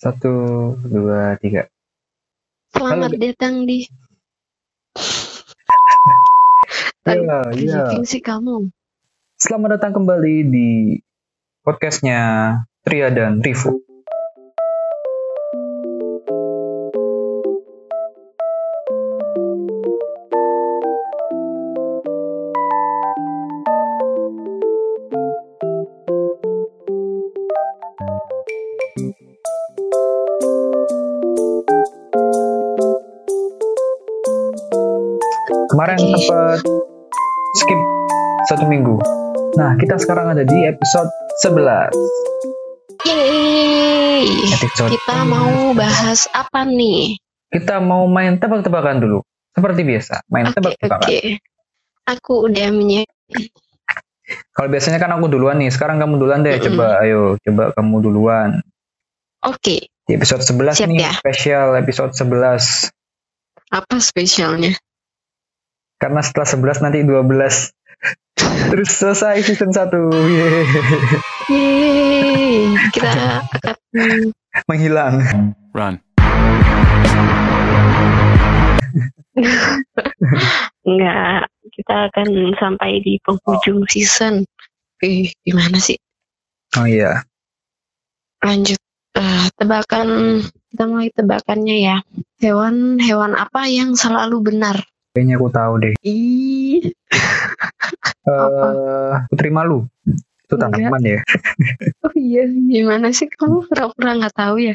Satu, dua, tiga. Selamat Halo. datang di Iya, iya. sih kamu. Selamat datang kembali di podcastnya Tria dan Rifu. Kemarin sempat skip satu minggu. Nah, kita sekarang ada di episode 11. Yeay. Episode Kita mau bahas apa nih? kita mau main tebak-tebakan dulu. Seperti biasa, main Oke, tebak-tebakan. oke. Aku udah menyiap. Kalau biasanya kan aku duluan nih, sekarang kamu duluan deh. Mm-mm. Coba, ayo, coba kamu duluan. Oke, Di episode 11 Siap nih, ya. spesial episode 11. apa spesialnya? Karena setelah 11 nanti 12. Terus selesai season 1. Yeay. Yeay. Kita akan Menghilang. Run. Enggak, kita akan sampai di penghujung season. Ih, gimana sih? Oh iya. Lanjut. Eh, tebakan, kita mulai tebakannya ya. Hewan, hewan apa yang selalu benar? Kayaknya aku tahu deh. Ih, Eh, Putri Malu. Itu Enggak. tanaman ya. oh iya, gimana sih kamu pura-pura nggak tahu ya?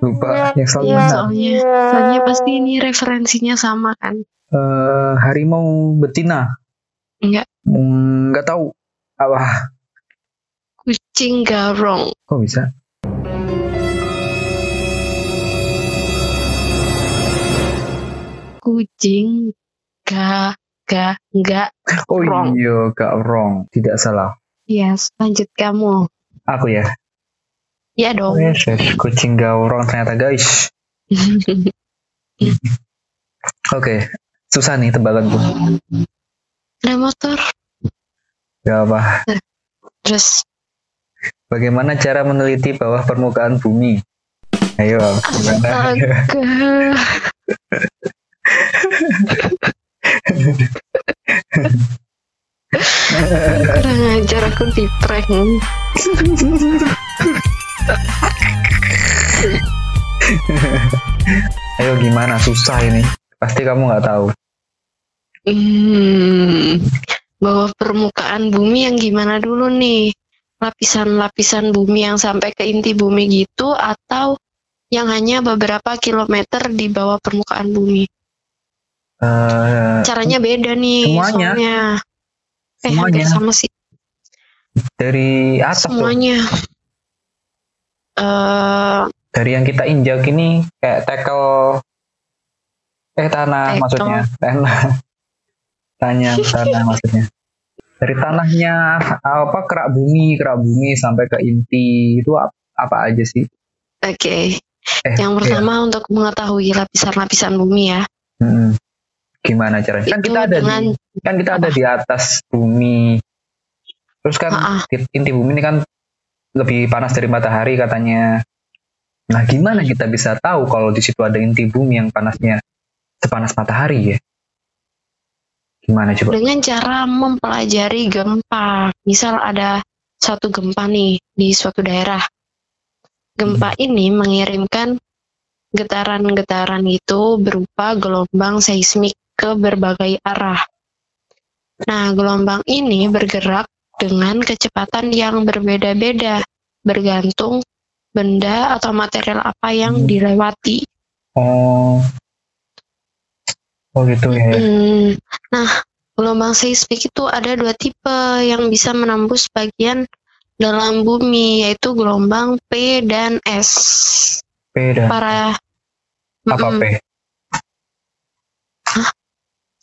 Lupa. Yang selalu Iya, benar. soalnya, soalnya pasti ini referensinya sama kan? Eh, harimau betina. Enggak. Hmm, Nggak tahu. Apa? Kucing garong. Kok bisa? Kucing ga ga nggak. Oh Wrong. iya, gak wrong. Tidak salah. Yes, lanjut kamu. Aku ya. Ya dong. Yes, yes. Kucing gaurong ternyata guys. Oke, susah nih tebakanku. Ada motor. Gak apa. Terus Bagaimana cara meneliti bawah permukaan bumi? Ayo, gimana? Kurang ajar aku di prank. Ayo gimana? Susah ini. Pasti kamu nggak tahu. Hmm, bawah permukaan bumi yang gimana dulu nih? Lapisan-lapisan bumi yang sampai ke inti bumi gitu atau yang hanya beberapa kilometer di bawah permukaan bumi? Eh, Caranya beda nih Semuanya. soalnya. Eh, Semuanya. hampir sama sih dari atas tuh. semuanya. Eh, Dari yang kita injak ini kayak tackle eh tanah Tackle. maksudnya. Tanah. Tanya tanah maksudnya. Dari tanahnya apa kerak bumi, kerak bumi sampai ke inti itu ap- apa aja sih? Oke, Eh, yang pertama untuk mengetahui lapisan-lapisan bumi ya. Mm-mm. Gimana caranya? Kan kita ada dengan di kan kita ada di atas bumi. Terus kan ah. di- inti bumi ini kan lebih panas dari matahari katanya. Nah, gimana kita bisa tahu kalau di situ ada inti bumi yang panasnya sepanas matahari ya? Gimana coba? dengan cara mempelajari gempa. Misal ada suatu gempa nih di suatu daerah. Gempa ini mengirimkan getaran-getaran itu berupa gelombang seismik ke berbagai arah. Nah, gelombang ini bergerak dengan kecepatan yang berbeda-beda, bergantung benda atau material apa yang Hmm. dilewati. Oh, oh gitu ya. Hmm, nah, gelombang seismik itu ada dua tipe yang bisa menembus bagian dalam bumi, yaitu gelombang P dan S. P dan Para apa Mm-mm. P?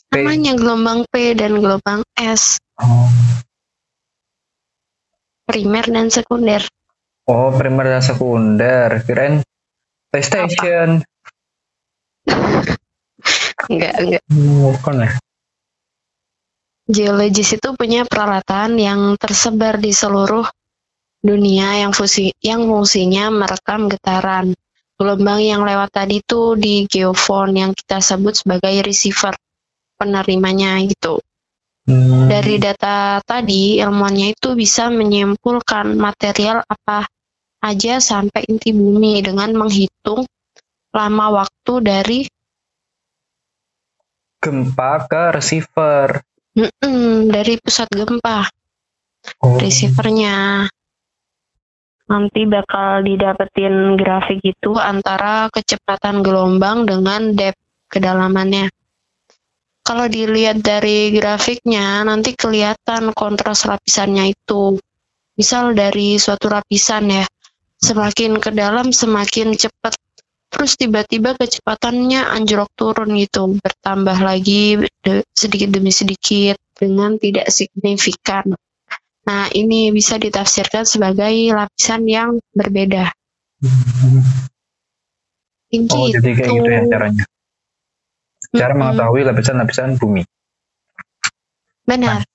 P. namanya gelombang P dan gelombang S, Oh, primer dan sekunder. oh primer dan sekunder. Kirain PlayStation. Enggak, enggak. Hmm, Bukan ya? Geologis itu punya peralatan yang tersebar di seluruh dunia yang fungsi yang fungsinya merekam getaran, gelombang yang lewat tadi tuh di geofone yang kita sebut sebagai receiver penerimanya gitu. Hmm. Dari data tadi, ilmuannya itu bisa menyimpulkan material apa aja sampai inti bumi dengan menghitung lama waktu dari gempa ke receiver. mm-mm, dari pusat gempa Oh. receivernya. Nanti bakal didapetin grafik itu antara kecepatan gelombang dengan depth kedalamannya. Kalau dilihat dari grafiknya, nanti kelihatan kontras lapisannya itu. Misal dari suatu lapisan ya, semakin ke dalam semakin cepat. Terus tiba-tiba kecepatannya anjlok turun gitu, bertambah lagi de- sedikit demi sedikit dengan tidak signifikan. Nah, ini bisa ditafsirkan sebagai lapisan yang berbeda. Oh, jadi kayak gitu ya caranya. Cara mengetahui lapisan-lapisan bumi. Benar.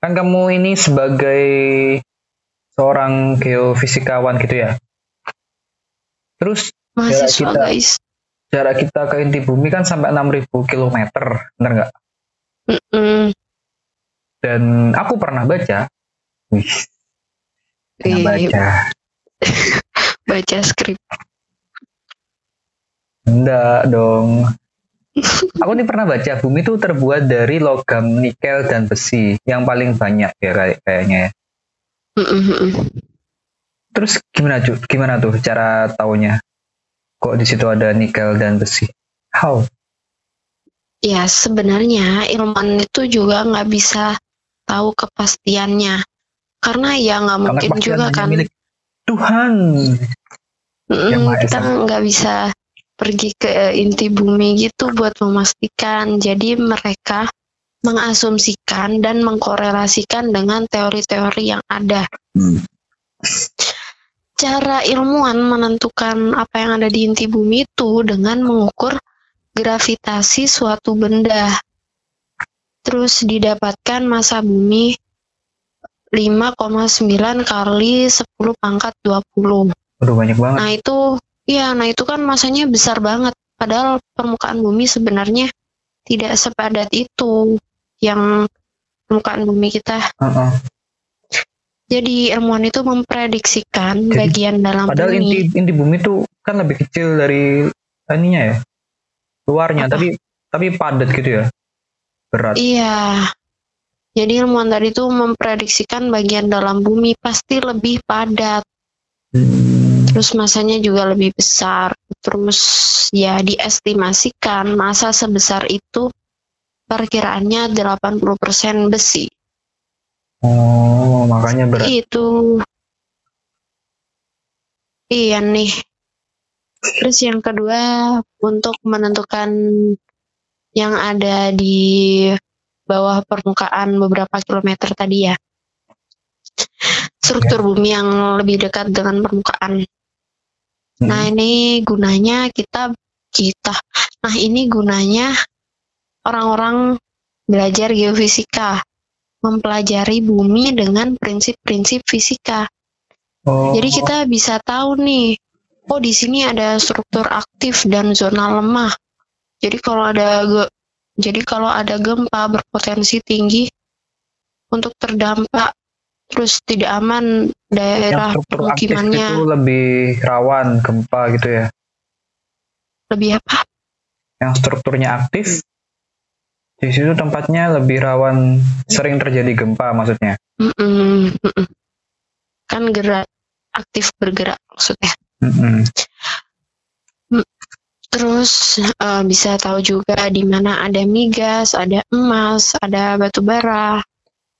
Kan kamu ini sebagai seorang geofisikawan gitu ya. Terus Mahasiswa kita- guys. jarak kita ke inti bumi kan sampai 6000 km, bener nggak? Mm-mm. Dan aku pernah baca, wih, pernah Iya, baca, baca skrip. enggak dong. Aku nih pernah baca bumi itu terbuat dari logam nikel dan besi yang paling banyak ya kayak kayaknya ya. Terus gimana cu? Gimana tuh cara taunya? Kok di situ ada nikel dan besi? How? Ya, sebenarnya ilmuwan itu juga nggak bisa tahu kepastiannya. Karena ya nggak mungkin juga kan. milik Tuhan. Maha kita nggak bisa pergi ke eh, inti bumi gitu buat memastikan. Jadi mereka mengasumsikan dan mengkorelasikan dengan teori-teori yang ada. Hmm. Cara ilmuwan menentukan apa yang ada di inti bumi itu dengan mengukur gravitasi suatu benda. Terus didapatkan masa bumi 5,9 kali 10 pangkat 20. Udah banyak banget. Nah itu, ya, nah itu kan masanya besar banget. Padahal permukaan bumi sebenarnya tidak sepadat itu yang permukaan bumi kita. Heeh. Jadi ilmuwan itu memprediksikan Jadi, bagian dalam Padahal bumi. inti inti bumi tuh kan lebih kecil dari ininya ya. Luarnya Apa? tapi tapi padat gitu ya. Berat. Iya. Jadi ilmuwan tadi tuh memprediksikan bagian dalam bumi pasti lebih padat. Terus masanya juga lebih besar. Terus ya diestimasikan masa sebesar itu perkiraannya 80% besi. Oh, makanya berat. Itu. Iya nih. Terus yang kedua untuk menentukan yang ada di bawah permukaan beberapa kilometer tadi ya. Struktur bumi yang lebih dekat dengan permukaan. Hmm. Nah, ini gunanya kita kita. Nah, ini gunanya orang-orang belajar geofisika, mempelajari bumi dengan prinsip-prinsip fisika. Oh, Jadi kita bisa tahu nih, oh di sini ada struktur aktif dan zona lemah. Jadi kalau ada jadi kalau ada gempa berpotensi tinggi untuk terdampak terus tidak aman yang daerah aktif pemukimannya itu lebih rawan gempa gitu ya. lebih apa? Yang strukturnya aktif di situ tempatnya lebih rawan sering terjadi gempa maksudnya. Mm-mm, mm-mm. Kan gerak aktif bergerak maksudnya. Mm-mm. Terus eh, bisa tahu juga di mana ada migas, ada emas, ada batu bara. Wah,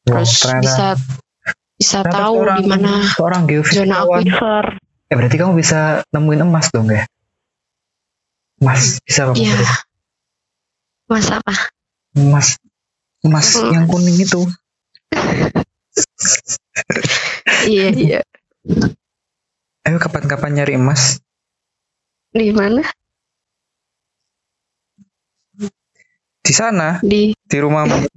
Terus ternyata, bisa bisa ternyata tahu seorang, di mana seorang zona aquifer. Eh berarti kamu bisa nemuin emas dong ya? Emas bisa kamu? Iya. Mas apa? Emas emas Hmm. yang kuning itu. iya iya. Ayo kapan-kapan nyari emas. Di mana? Di sana, Di di rumahmu.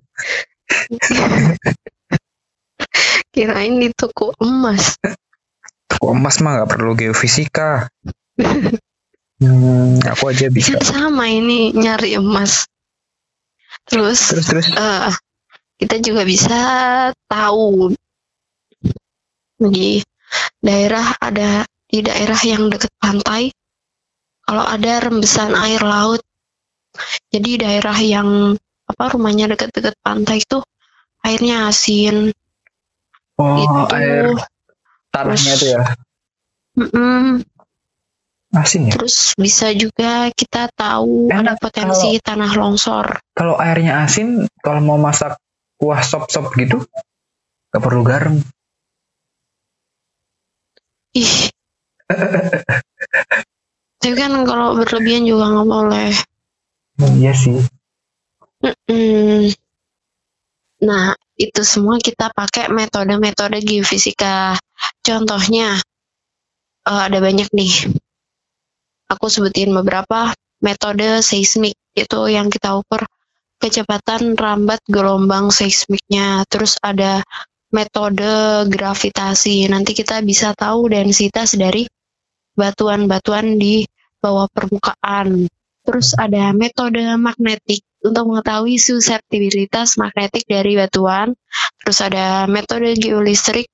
kirain di toko emas. Toko emas mah nggak perlu geofisika. Hmm, aku aja bisa. Sama ini nyari emas. Terus, Terus terus. eh, kita juga bisa tahu di daerah ada di daerah yang dekat pantai kalau ada rembesan air laut. Jadi daerah yang apa rumahnya dekat-dekat pantai itu airnya asin Oh, gitu. air tanahnya Terus- tuh ya. Mm-mm. Asin ya. Terus bisa juga kita tahu ada Enak potensi tanah longsor. Kalau airnya asin, kalau mau masak kuah sop-sop gitu, gak perlu garam. Ih. Tapi kan kalau berlebihan juga nggak boleh. Hmm, iya sih. Mm. Nah, itu semua kita pakai metode-metode geofisika. Contohnya, eh, ada banyak nih. Aku sebutin beberapa metode seismik, itu yang kita ukur kecepatan rambat gelombang seismiknya. Terus ada metode gravitasi. Nanti kita bisa tahu densitas dari batuan-batuan di bawah permukaan. Terus ada metode magnetik untuk mengetahui suseptibilitas magnetik dari batuan. Terus ada metode geolistrik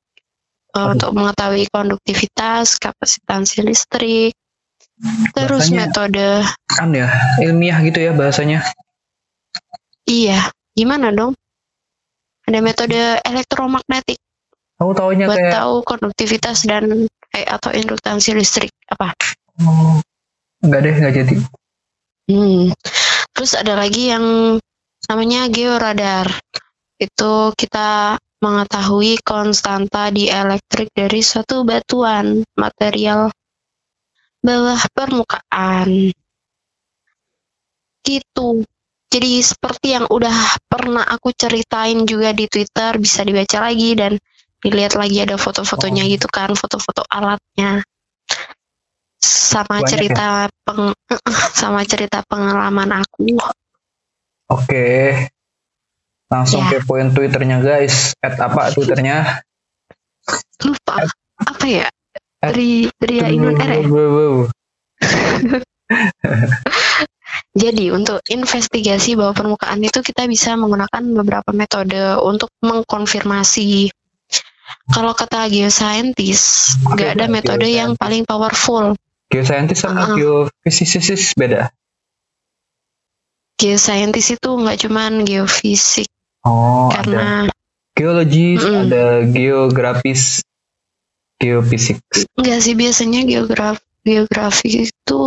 uh, untuk mengetahui konduktivitas, kapasitansi listrik. Terus Bahasanya- metode Kan ya, ilmiah gitu ya bahasanya. iya, gimana dong? Ada metode elektromagnetik Aku taunya buat kayak tahu konduktivitas dan eh, atau induktansi listrik apa? oh, enggak deh, enggak jadi. Hmm. Terus ada lagi yang namanya georadar. Itu kita mengetahui konstanta di elektrik dari suatu batuan material bawah permukaan. Gitu. Jadi seperti yang udah pernah aku ceritain juga di Twitter bisa dibaca lagi dan dilihat lagi ada foto-fotonya Oh. gitu kan, foto-foto alatnya. Sama Banyak ya? cerita peng- sama cerita pengalaman aku. Oke. Langsung Ya. kepoin Twitternya guys. At apa Twitternya? Lupa apa ya? Eh, Ri Ria Inun R ya? Jadi untuk investigasi bawah permukaan itu kita bisa menggunakan beberapa metode untuk mengkonfirmasi. Kalau kata geoscientist, nggak ada metode yang paling powerful. Geoscientist sama Uh-uh. geofisikalis beda. Geoscientist itu nggak cuman geofisik, Oh, ada karena geologis, Mm-mm. ada geografis, geofisik. nggak sih biasanya geograf geografi itu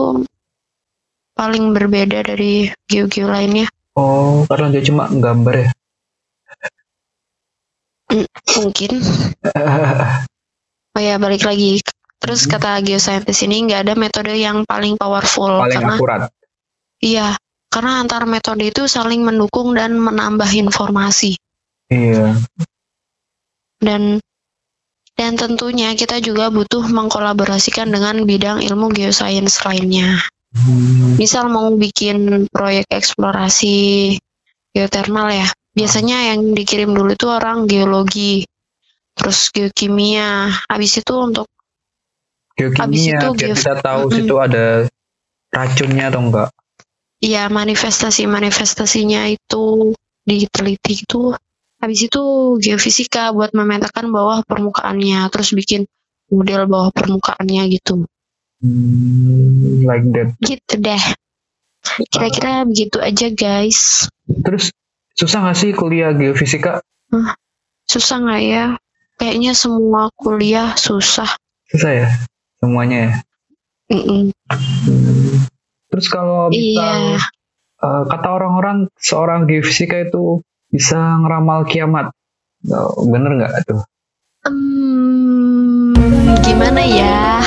paling berbeda dari geo-geo lainnya. Oh, karena dia cuma gambar ya. Mungkin Oh ya balik lagi. Terus Hmm. kata geoscientist ini nggak ada metode yang paling powerful Paling karena akurat. iya karena antar metode itu saling mendukung dan menambah informasi Iya. dan dan tentunya kita juga butuh mengkolaborasikan dengan bidang ilmu geoscience lainnya. Hmm. Misal mau bikin proyek eksplorasi geothermal ya, biasanya yang dikirim dulu itu orang geologi, terus geokimia, habis itu untuk Habis Geokimia, itu biar kita tahu Mm-mm. situ ada racunnya atau enggak. ya manifestasi-manifestasinya itu diteliti itu. Habis itu geofisika buat memetakan bawah permukaannya terus bikin model bawah permukaannya gitu. Hmm, like that. gitu deh. Kira-kira begitu aja guys. Terus susah nggak sih kuliah geofisika? susah nggak ya? Kayaknya semua kuliah susah. Susah ya semuanya ya. Mm -mm. Terus kalau kita yeah. Iya. uh, kata orang-orang seorang geofisika itu bisa ngeramal kiamat, oh, bener nggak tuh? Hmm, gimana ya?